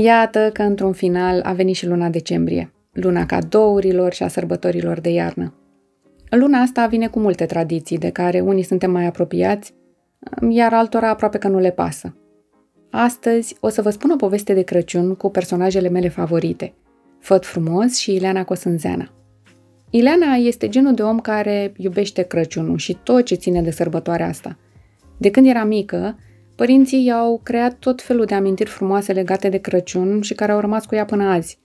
Iată că într-un final a venit și luna decembrie, luna cadourilor și a sărbătorilor de iarnă. Luna asta vine cu multe tradiții, de care unii suntem mai apropiați, iar altora aproape că nu le pasă. Astăzi o să vă spun o poveste de Crăciun cu personajele mele favorite, Făt Frumos și Ileana Cosânzeana. Ileana este genul de om care iubește Crăciunul și tot ce ține de sărbătoarea asta. De când era mică, părinții i-au creat tot felul de amintiri frumoase legate de Crăciun și care au rămas cu ea până azi.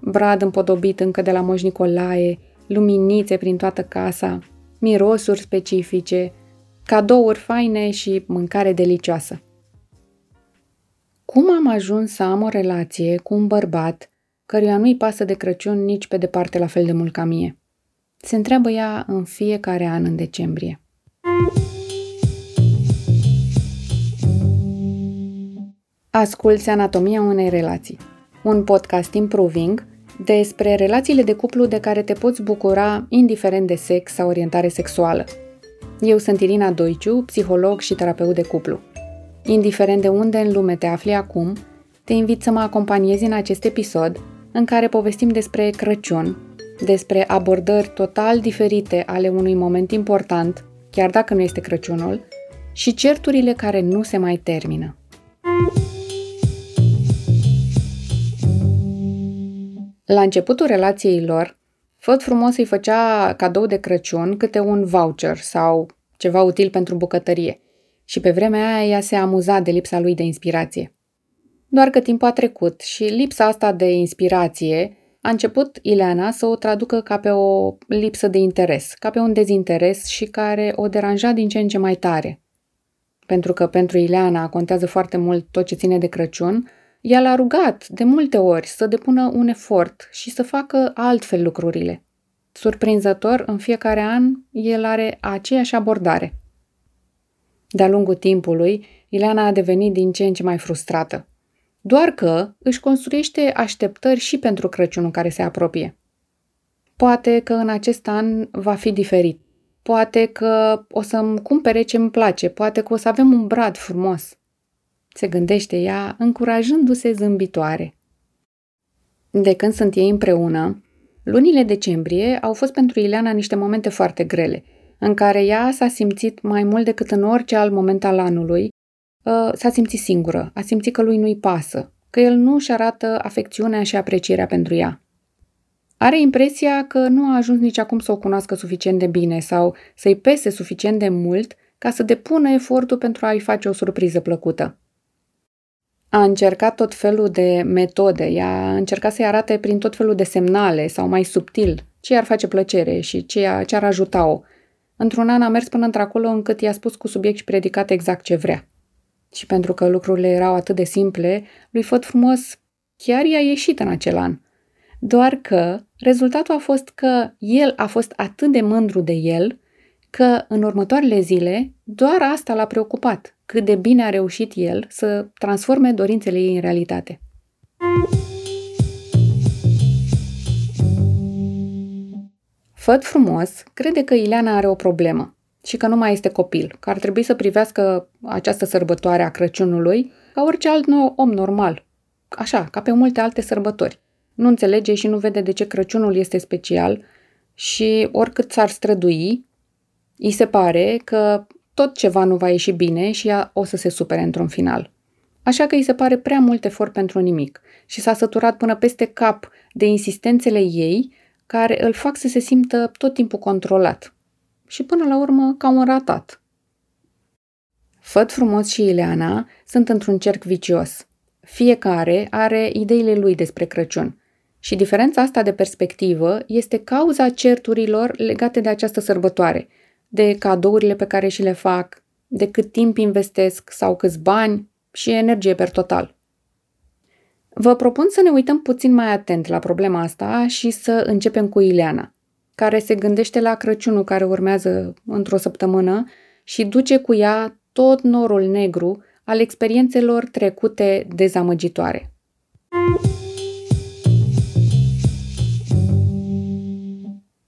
Brad împodobit încă de la Moș Nicolae, luminițe prin toată casa, mirosuri specifice, cadouri faine și mâncare delicioasă. Cum am ajuns să am o relație cu un bărbat căruia nu-i pasă de Crăciun nici pe departe la fel de mult ca mie? Se întreabă ea în fiecare an în decembrie. Asculți Anatomia unei relații, un podcast improving despre relațiile de cuplu de care te poți bucura indiferent de sex sau orientare sexuală. Eu sunt Irina Doiciu, psiholog și terapeut de cuplu. Indiferent de unde în lume te afli acum, te invit să mă acompaniezi în acest episod în care povestim despre Crăciun, despre abordări total diferite ale unui moment important, chiar dacă nu este Crăciunul, și certurile care nu se mai termină. La începutul relației lor, Făt frumos îi făcea cadou de Crăciun câte un voucher sau ceva util pentru bucătărie și pe vremea aia ea se amuza de lipsa lui de inspirație. Doar că timpul a trecut și lipsa asta de inspirație a început Ileana să o traducă ca pe o lipsă de interes, ca pe un dezinteres și care o deranja din ce în ce mai tare. Pentru că pentru Ileana contează foarte mult tot ce ține de Crăciun, ea l-a rugat de multe ori să depună un efort și să facă altfel lucrurile. Surprinzător, în fiecare an, el are aceeași abordare. De-a lungul timpului, Ileana a devenit din ce în ce mai frustrată. Doar că își construiește așteptări și pentru Crăciunul care se apropie. Poate că în acest an va fi diferit. Poate că o să-mi cumpere ce îmi place, poate că o să avem un brad frumos se gândește ea, încurajându-se zâmbitoare. De când sunt ei împreună, lunile decembrie au fost pentru Ileana niște momente foarte grele, în care ea s-a simțit mai mult decât în orice alt moment al anului, ă, s-a simțit singură, a simțit că lui nu-i pasă, că el nu își arată afecțiunea și aprecierea pentru ea. Are impresia că nu a ajuns nici acum să o cunoască suficient de bine sau să-i pese suficient de mult ca să depună efortul pentru a-i face o surpriză plăcută. A încercat tot felul de metode, ea a încercat să-i arate prin tot felul de semnale sau mai subtil ce ar face plăcere și ce, ce ar ajuta-o. Într-un an a mers până într-acolo încât i-a spus cu subiect și predicat exact ce vrea. Și pentru că lucrurile erau atât de simple, lui Făt Frumos chiar i-a ieșit în acel an. Doar că rezultatul a fost că el a fost atât de mândru de el că în următoarele zile doar asta l-a preocupat, cât de bine a reușit el să transforme dorințele ei în realitate. Făt frumos crede că Ileana are o problemă și că nu mai este copil, că ar trebui să privească această sărbătoare a Crăciunului ca orice alt om normal, așa, ca pe multe alte sărbători. Nu înțelege și nu vede de ce Crăciunul este special și oricât s-ar strădui, îi se pare că tot ceva nu va ieși bine și ea o să se supere într-un final. Așa că îi se pare prea mult efort pentru nimic și s-a săturat până peste cap de insistențele ei care îl fac să se simtă tot timpul controlat. Și până la urmă ca un ratat. Făt frumos și Ileana sunt într-un cerc vicios. Fiecare are ideile lui despre Crăciun. Și diferența asta de perspectivă este cauza certurilor legate de această sărbătoare – de cadourile pe care și le fac, de cât timp investesc sau câți bani și energie per total. Vă propun să ne uităm puțin mai atent la problema asta și să începem cu Ileana, care se gândește la Crăciunul care urmează într-o săptămână și duce cu ea tot norul negru al experiențelor trecute dezamăgitoare.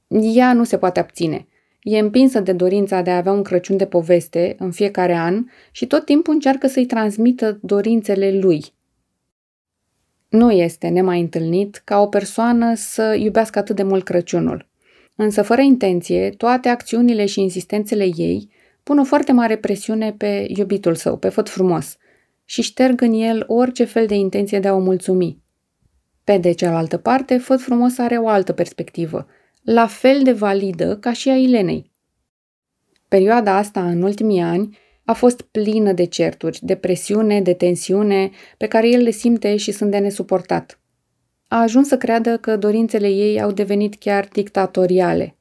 Ea nu se poate abține E împinsă de dorința de a avea un Crăciun de poveste în fiecare an și tot timpul încearcă să-i transmită dorințele lui. Nu este nemai întâlnit ca o persoană să iubească atât de mult Crăciunul. Însă, fără intenție, toate acțiunile și insistențele ei pun o foarte mare presiune pe iubitul său, pe făt frumos, și șterg în el orice fel de intenție de a o mulțumi. Pe de cealaltă parte, făt frumos are o altă perspectivă, la fel de validă ca și a Ilenei. Perioada asta, în ultimii ani, a fost plină de certuri, de presiune, de tensiune, pe care el le simte și sunt de nesuportat. A ajuns să creadă că dorințele ei au devenit chiar dictatoriale.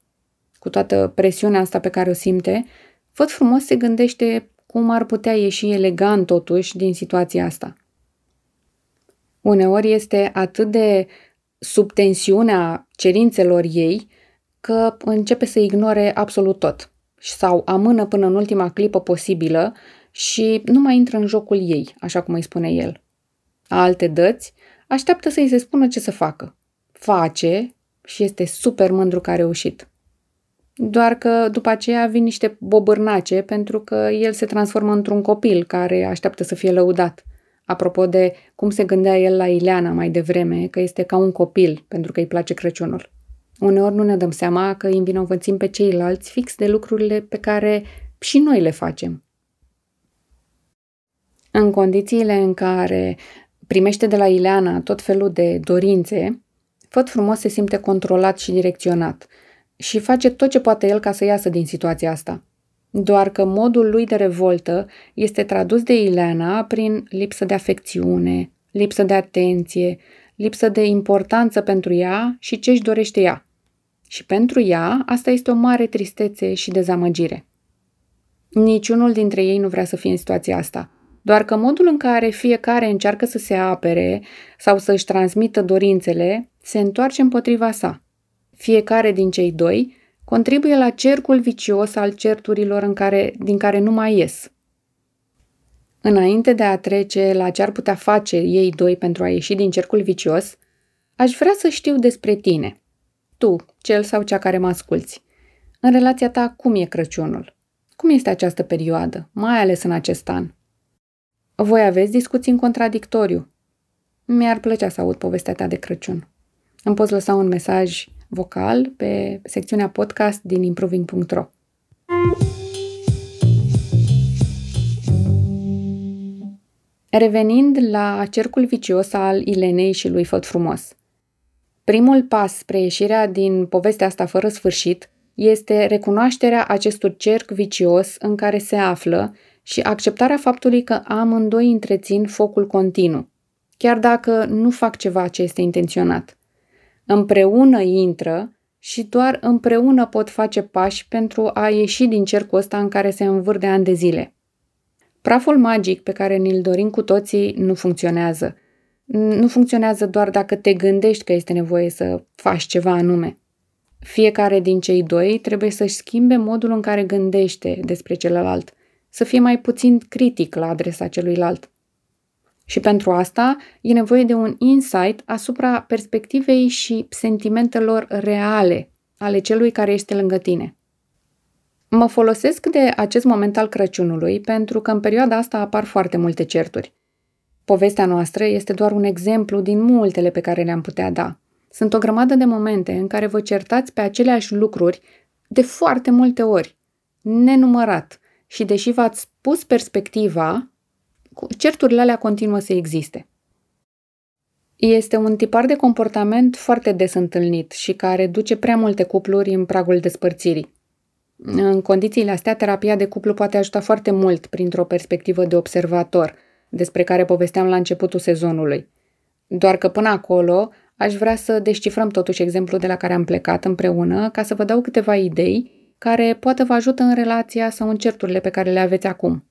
Cu toată presiunea asta pe care o simte, Văd frumos se gândește cum ar putea ieși elegant totuși din situația asta. Uneori este atât de sub tensiunea cerințelor ei că începe să ignore absolut tot sau amână până în ultima clipă posibilă și nu mai intră în jocul ei, așa cum îi spune el. Alte dăți așteaptă să-i se spună ce să facă. Face și este super mândru că a reușit. Doar că după aceea vin niște bobârnace pentru că el se transformă într-un copil care așteaptă să fie lăudat. Apropo de cum se gândea el la Ileana mai devreme, că este ca un copil pentru că îi place Crăciunul. Uneori nu ne dăm seama că îi învinovățim pe ceilalți fix de lucrurile pe care și noi le facem. În condițiile în care primește de la Ileana tot felul de dorințe, Făt frumos se simte controlat și direcționat și face tot ce poate el ca să iasă din situația asta. Doar că modul lui de revoltă este tradus de Ileana prin lipsă de afecțiune, lipsă de atenție, lipsă de importanță pentru ea și ce își dorește ea. Și pentru ea, asta este o mare tristețe și dezamăgire. Niciunul dintre ei nu vrea să fie în situația asta, doar că modul în care fiecare încearcă să se apere sau să își transmită dorințele se întoarce împotriva sa. Fiecare din cei doi contribuie la cercul vicios al certurilor în care, din care nu mai ies. Înainte de a trece la ce ar putea face ei doi pentru a ieși din cercul vicios, aș vrea să știu despre tine. Tu, cel sau cea care mă asculți. În relația ta, cum e Crăciunul? Cum este această perioadă, mai ales în acest an? Voi aveți discuții în contradictoriu. Mi-ar plăcea să aud povestea ta de Crăciun. Îmi poți lăsa un mesaj vocal pe secțiunea podcast din improving.ro. Revenind la cercul vicios al Ilenei și lui Făt Frumos. Primul pas spre ieșirea din povestea asta fără sfârșit este recunoașterea acestui cerc vicios în care se află și acceptarea faptului că amândoi întrețin focul continuu, chiar dacă nu fac ceva ce este intenționat. Împreună intră și doar împreună pot face pași pentru a ieși din cercul ăsta în care se învâr de ani de zile. Praful magic pe care ni-l dorim cu toții nu funcționează. Nu funcționează doar dacă te gândești că este nevoie să faci ceva anume. Fiecare din cei doi trebuie să-și schimbe modul în care gândește despre celălalt, să fie mai puțin critic la adresa celuilalt. Și pentru asta e nevoie de un insight asupra perspectivei și sentimentelor reale ale celui care este lângă tine. Mă folosesc de acest moment al Crăciunului pentru că în perioada asta apar foarte multe certuri. Povestea noastră este doar un exemplu din multele pe care le-am putea da. Sunt o grămadă de momente în care vă certați pe aceleași lucruri de foarte multe ori, nenumărat, și deși v-ați pus perspectiva, certurile alea continuă să existe. Este un tipar de comportament foarte des întâlnit și care duce prea multe cupluri în pragul despărțirii. În condițiile astea, terapia de cuplu poate ajuta foarte mult printr-o perspectivă de observator, despre care povesteam la începutul sezonului. Doar că până acolo aș vrea să descifrăm totuși exemplul de la care am plecat împreună ca să vă dau câteva idei care poate vă ajută în relația sau în certurile pe care le aveți acum.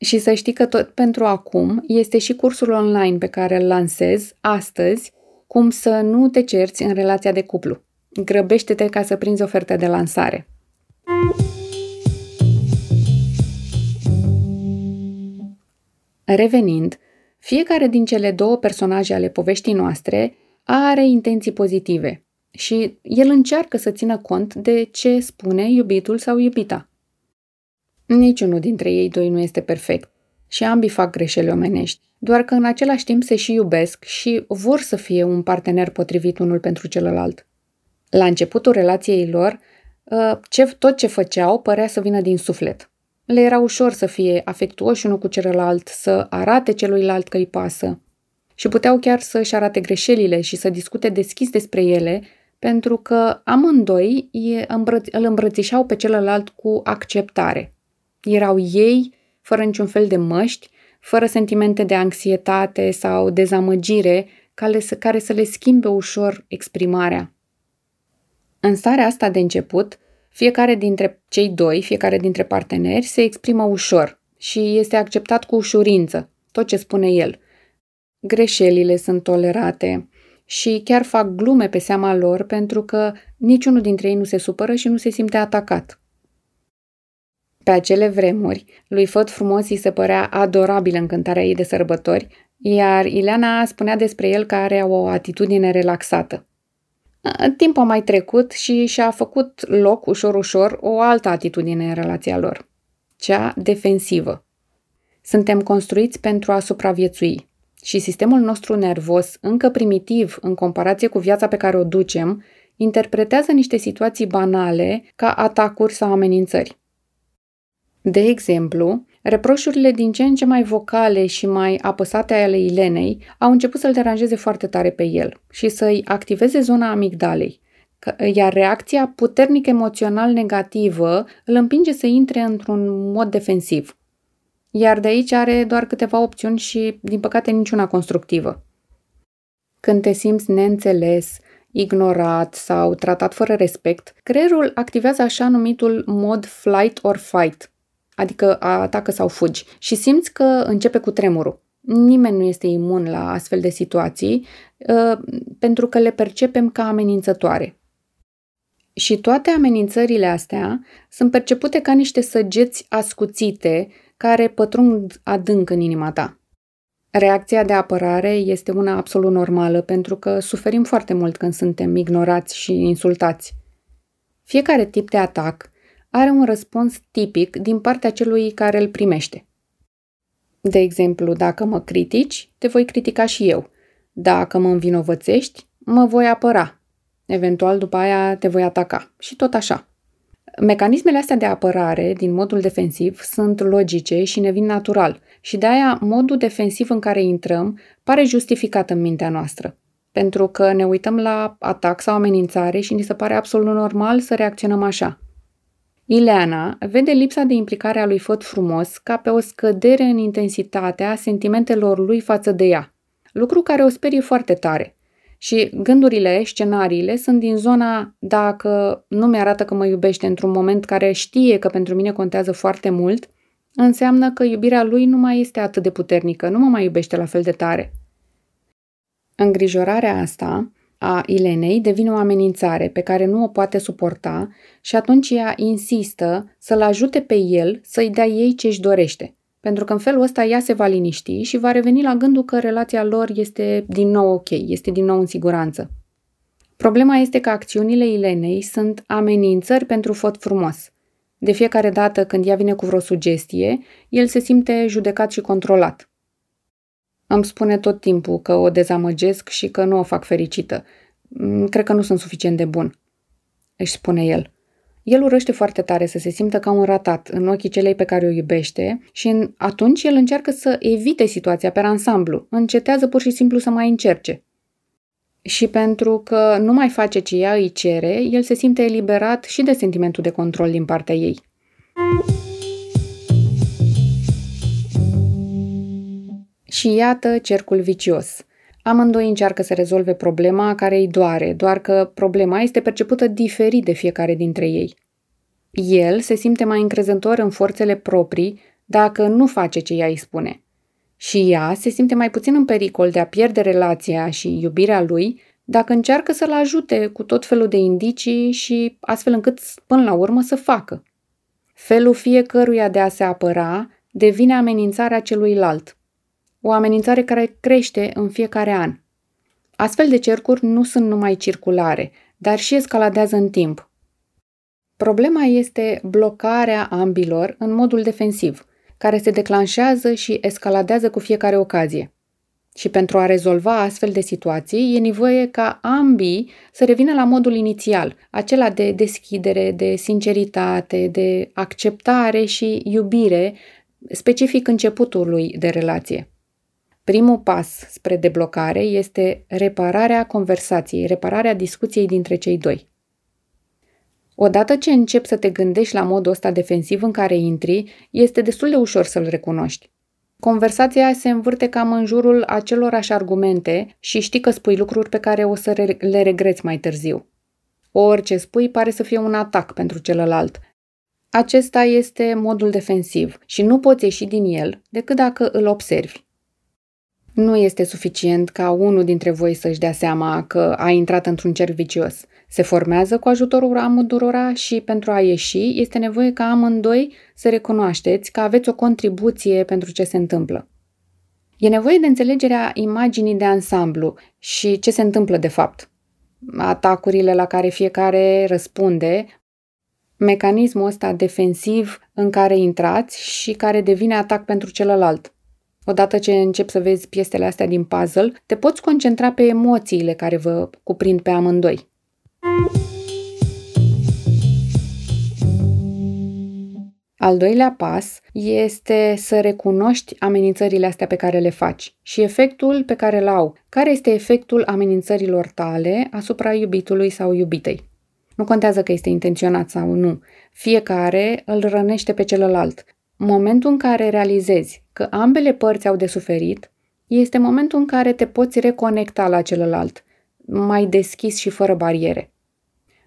Și să știi că tot pentru acum este și cursul online pe care îl lansez astăzi, cum să nu te cerți în relația de cuplu. Grăbește-te ca să prinzi oferta de lansare. Revenind, fiecare din cele două personaje ale poveștii noastre are intenții pozitive și el încearcă să țină cont de ce spune iubitul sau iubita. Niciunul dintre ei doi nu este perfect. și ambii fac greșeli omenești, doar că în același timp se și iubesc și vor să fie un partener potrivit unul pentru celălalt. La începutul relației lor, ă, ce, tot ce făceau părea să vină din suflet. Le era ușor să fie afectuoși unul cu celălalt, să arate celuilalt că îi pasă. Și puteau chiar să-și arate greșelile și să discute deschis despre ele, pentru că amândoi îl îmbrățișau pe celălalt cu acceptare. Erau ei, fără niciun fel de măști, fără sentimente de anxietate sau dezamăgire care să le schimbe ușor exprimarea. În starea asta de început, fiecare dintre cei doi, fiecare dintre parteneri, se exprimă ușor și este acceptat cu ușurință, tot ce spune el. Greșelile sunt tolerate și chiar fac glume pe seama lor pentru că niciunul dintre ei nu se supără și nu se simte atacat. Pe acele vremuri, lui Făt frumos îi se părea adorabilă încântarea ei de sărbători, iar Ileana spunea despre el că are o atitudine relaxată. Timpul a mai trecut și și-a făcut loc ușor-ușor o altă atitudine în relația lor, cea defensivă. Suntem construiți pentru a supraviețui și sistemul nostru nervos, încă primitiv în comparație cu viața pe care o ducem, interpretează niște situații banale ca atacuri sau amenințări. De exemplu, reproșurile din ce în ce mai vocale și mai apăsate ale Ilenei au început să-l deranjeze foarte tare pe el și să-i activeze zona amigdalei, iar reacția puternic emoțional negativă îl împinge să intre într-un mod defensiv. Iar de aici are doar câteva opțiuni și, din păcate, niciuna constructivă. Când te simți neînțeles, ignorat sau tratat fără respect, creierul activează așa numitul mod flight or fight, adică atacă sau fugi, și simți că începe cu tremurul. Nimeni nu este imun la astfel de situații uh, pentru că le percepem ca amenințătoare. Și toate amenințările astea sunt percepute ca niște săgeți ascuțite care pătrund adânc în inima ta. Reacția de apărare este una absolut normală pentru că suferim foarte mult când suntem ignorați și insultați. Fiecare tip de atac are un răspuns tipic din partea celui care îl primește. De exemplu, dacă mă critici, te voi critica și eu. Dacă mă învinovățești, mă voi apăra. Eventual, după aia, te voi ataca. Și tot așa. Mecanismele astea de apărare, din modul defensiv, sunt logice și ne vin natural și de aia modul defensiv în care intrăm pare justificat în mintea noastră. Pentru că ne uităm la atac sau amenințare și ni se pare absolut normal să reacționăm așa. Ileana vede lipsa de implicare a lui Făt frumos ca pe o scădere în intensitatea sentimentelor lui față de ea, lucru care o sperie foarte tare. Și gândurile, scenariile sunt din zona dacă nu mi-arată că mă iubește într-un moment care știe că pentru mine contează foarte mult, înseamnă că iubirea lui nu mai este atât de puternică, nu mă mai iubește la fel de tare. Îngrijorarea asta a Ilenei devine o amenințare pe care nu o poate suporta și atunci ea insistă să-l ajute pe el să-i dea ei ce își dorește. Pentru că în felul ăsta ea se va liniști și va reveni la gândul că relația lor este din nou ok, este din nou în siguranță. Problema este că acțiunile Ilenei sunt amenințări pentru fot frumos. De fiecare dată când ea vine cu vreo sugestie, el se simte judecat și controlat. Îmi spune tot timpul că o dezamăgesc și că nu o fac fericită. Mm, cred că nu sunt suficient de bun, își spune el. El urăște foarte tare să se simtă ca un ratat în ochii celei pe care o iubește și în, atunci el încearcă să evite situația pe ansamblu, încetează pur și simplu să mai încerce. Și pentru că nu mai face ce ea îi cere, el se simte eliberat și de sentimentul de control din partea ei. Și iată cercul vicios. Amândoi încearcă să rezolve problema care îi doare, doar că problema este percepută diferit de fiecare dintre ei. El se simte mai încrezător în forțele proprii dacă nu face ce ea îi spune. Și ea se simte mai puțin în pericol de a pierde relația și iubirea lui dacă încearcă să-l ajute cu tot felul de indicii și astfel încât până la urmă să facă. Felul fiecăruia de a se apăra devine amenințarea celuilalt o amenințare care crește în fiecare an. Astfel de cercuri nu sunt numai circulare, dar și escaladează în timp. Problema este blocarea ambilor în modul defensiv, care se declanșează și escaladează cu fiecare ocazie. Și pentru a rezolva astfel de situații, e nevoie ca ambii să revină la modul inițial, acela de deschidere, de sinceritate, de acceptare și iubire, specific începutului de relație. Primul pas spre deblocare este repararea conversației, repararea discuției dintre cei doi. Odată ce începi să te gândești la modul ăsta defensiv în care intri, este destul de ușor să-l recunoști. Conversația se învârte cam în jurul acelorași argumente și știi că spui lucruri pe care o să le regreți mai târziu. Orice spui pare să fie un atac pentru celălalt. Acesta este modul defensiv și nu poți ieși din el decât dacă îl observi. Nu este suficient ca unul dintre voi să-și dea seama că a intrat într-un cerc vicios. Se formează cu ajutorul amândurora și pentru a ieși este nevoie ca amândoi să recunoașteți că aveți o contribuție pentru ce se întâmplă. E nevoie de înțelegerea imaginii de ansamblu și ce se întâmplă de fapt. Atacurile la care fiecare răspunde, mecanismul ăsta defensiv în care intrați și care devine atac pentru celălalt. Odată ce începi să vezi piesele astea din puzzle, te poți concentra pe emoțiile care vă cuprind pe amândoi. Al doilea pas este să recunoști amenințările astea pe care le faci și efectul pe care îl au. Care este efectul amenințărilor tale asupra iubitului sau iubitei? Nu contează că este intenționat sau nu. Fiecare îl rănește pe celălalt. Momentul în care realizezi că ambele părți au de suferit, este momentul în care te poți reconecta la celălalt, mai deschis și fără bariere.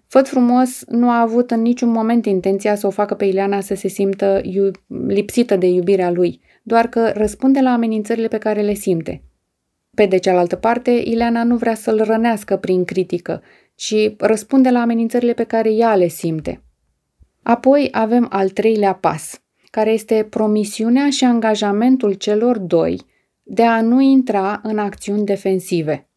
Făt frumos nu a avut în niciun moment intenția să o facă pe Ileana să se simtă iub- lipsită de iubirea lui, doar că răspunde la amenințările pe care le simte. Pe de cealaltă parte, Ileana nu vrea să-l rănească prin critică, ci răspunde la amenințările pe care ea le simte. Apoi avem al treilea pas – care este promisiunea și angajamentul celor doi de a nu intra în acțiuni defensive.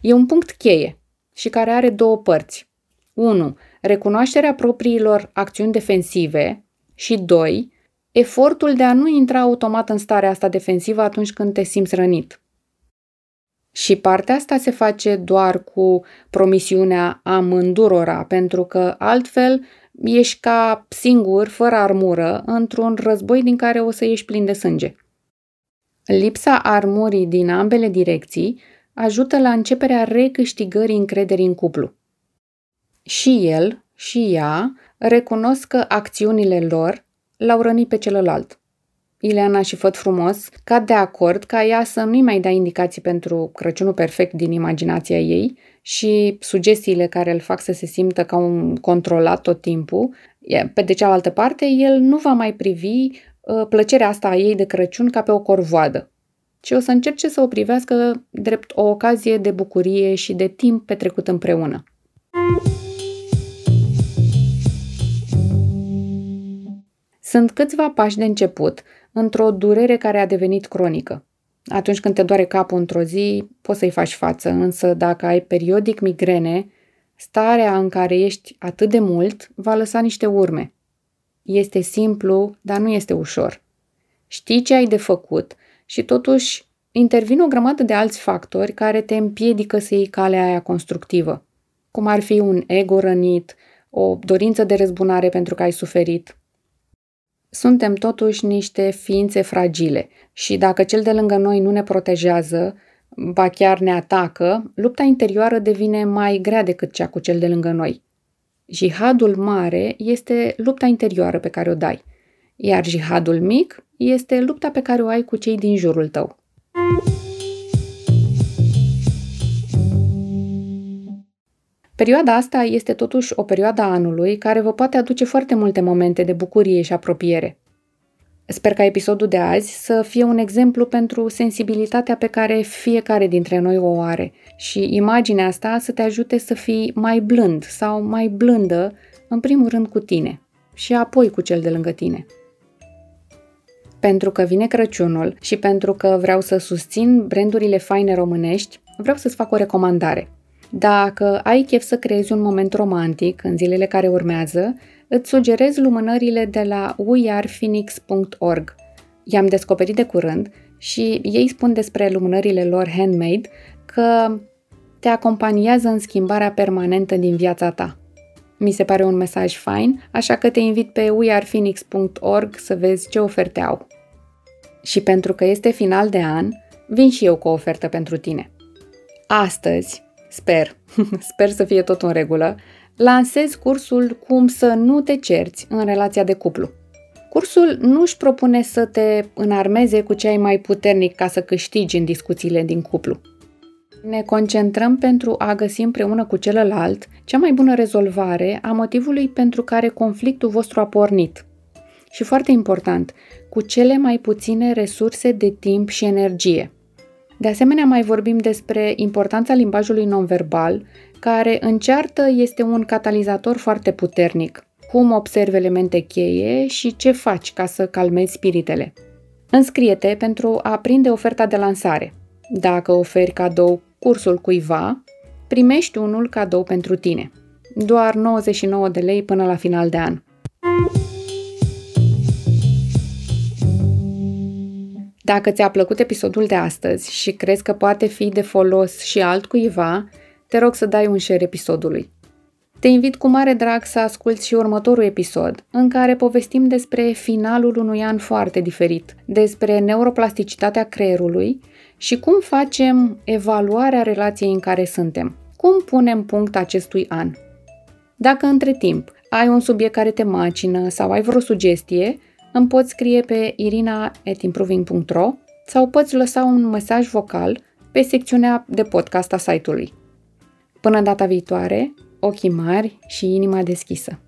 E un punct cheie și care are două părți. 1. Recunoașterea propriilor acțiuni defensive și 2. Efortul de a nu intra automat în starea asta defensivă atunci când te simți rănit. Și partea asta se face doar cu promisiunea amândurora, pentru că altfel ești ca singur, fără armură, într-un război din care o să ieși plin de sânge. Lipsa armurii din ambele direcții ajută la începerea recâștigării încrederii în cuplu. Și el și ea recunosc că acțiunile lor l-au rănit pe celălalt. Ileana și Făt Frumos cad de acord ca ea să nu-i mai dea indicații pentru Crăciunul perfect din imaginația ei și sugestiile care îl fac să se simtă ca un controlat tot timpul. Pe de cealaltă parte, el nu va mai privi uh, plăcerea asta a ei de Crăciun ca pe o corvoadă, ci o să încerce să o privească drept o ocazie de bucurie și de timp petrecut împreună. Sunt câțiva pași de început într-o durere care a devenit cronică. Atunci când te doare capul într-o zi, poți să-i faci față, însă dacă ai periodic migrene, starea în care ești atât de mult va lăsa niște urme. Este simplu, dar nu este ușor. Știi ce ai de făcut și totuși intervin o grămadă de alți factori care te împiedică să iei calea aia constructivă, cum ar fi un ego rănit, o dorință de răzbunare pentru că ai suferit, suntem totuși niște ființe fragile și dacă cel de lângă noi nu ne protejează, ba chiar ne atacă, lupta interioară devine mai grea decât cea cu cel de lângă noi. Jihadul mare este lupta interioară pe care o dai, iar jihadul mic este lupta pe care o ai cu cei din jurul tău. Perioada asta este totuși o perioadă a anului care vă poate aduce foarte multe momente de bucurie și apropiere. Sper ca episodul de azi să fie un exemplu pentru sensibilitatea pe care fiecare dintre noi o are și imaginea asta să te ajute să fii mai blând sau mai blândă, în primul rând cu tine și apoi cu cel de lângă tine. Pentru că vine Crăciunul și pentru că vreau să susțin brandurile faine românești, vreau să-ți fac o recomandare – dacă ai chef să creezi un moment romantic în zilele care urmează, îți sugerez lumânările de la wearephoenix.org. I-am descoperit de curând și ei spun despre lumânările lor handmade că te acompaniază în schimbarea permanentă din viața ta. Mi se pare un mesaj fain, așa că te invit pe wearephoenix.org să vezi ce oferte au. Și pentru că este final de an, vin și eu cu o ofertă pentru tine. Astăzi, sper, sper să fie tot în regulă, lansez cursul Cum să nu te cerți în relația de cuplu. Cursul nu își propune să te înarmeze cu ce ai mai puternic ca să câștigi în discuțiile din cuplu. Ne concentrăm pentru a găsi împreună cu celălalt cea mai bună rezolvare a motivului pentru care conflictul vostru a pornit. Și foarte important, cu cele mai puține resurse de timp și energie. De asemenea, mai vorbim despre importanța limbajului nonverbal, care în ceartă este un catalizator foarte puternic. Cum observi elemente cheie și ce faci ca să calmezi spiritele. Înscrie-te pentru a prinde oferta de lansare. Dacă oferi cadou cursul cuiva, primești unul cadou pentru tine. Doar 99 de lei până la final de an. Dacă ți-a plăcut episodul de astăzi și crezi că poate fi de folos și altcuiva, te rog să dai un share episodului. Te invit cu mare drag să asculți și următorul episod, în care povestim despre finalul unui an foarte diferit, despre neuroplasticitatea creierului și cum facem evaluarea relației în care suntem. Cum punem punct acestui an? Dacă între timp ai un subiect care te macină sau ai vreo sugestie, îmi poți scrie pe irina.improving.ro sau poți lăsa un mesaj vocal pe secțiunea de podcast a site-ului. Până data viitoare, ochii mari și inima deschisă.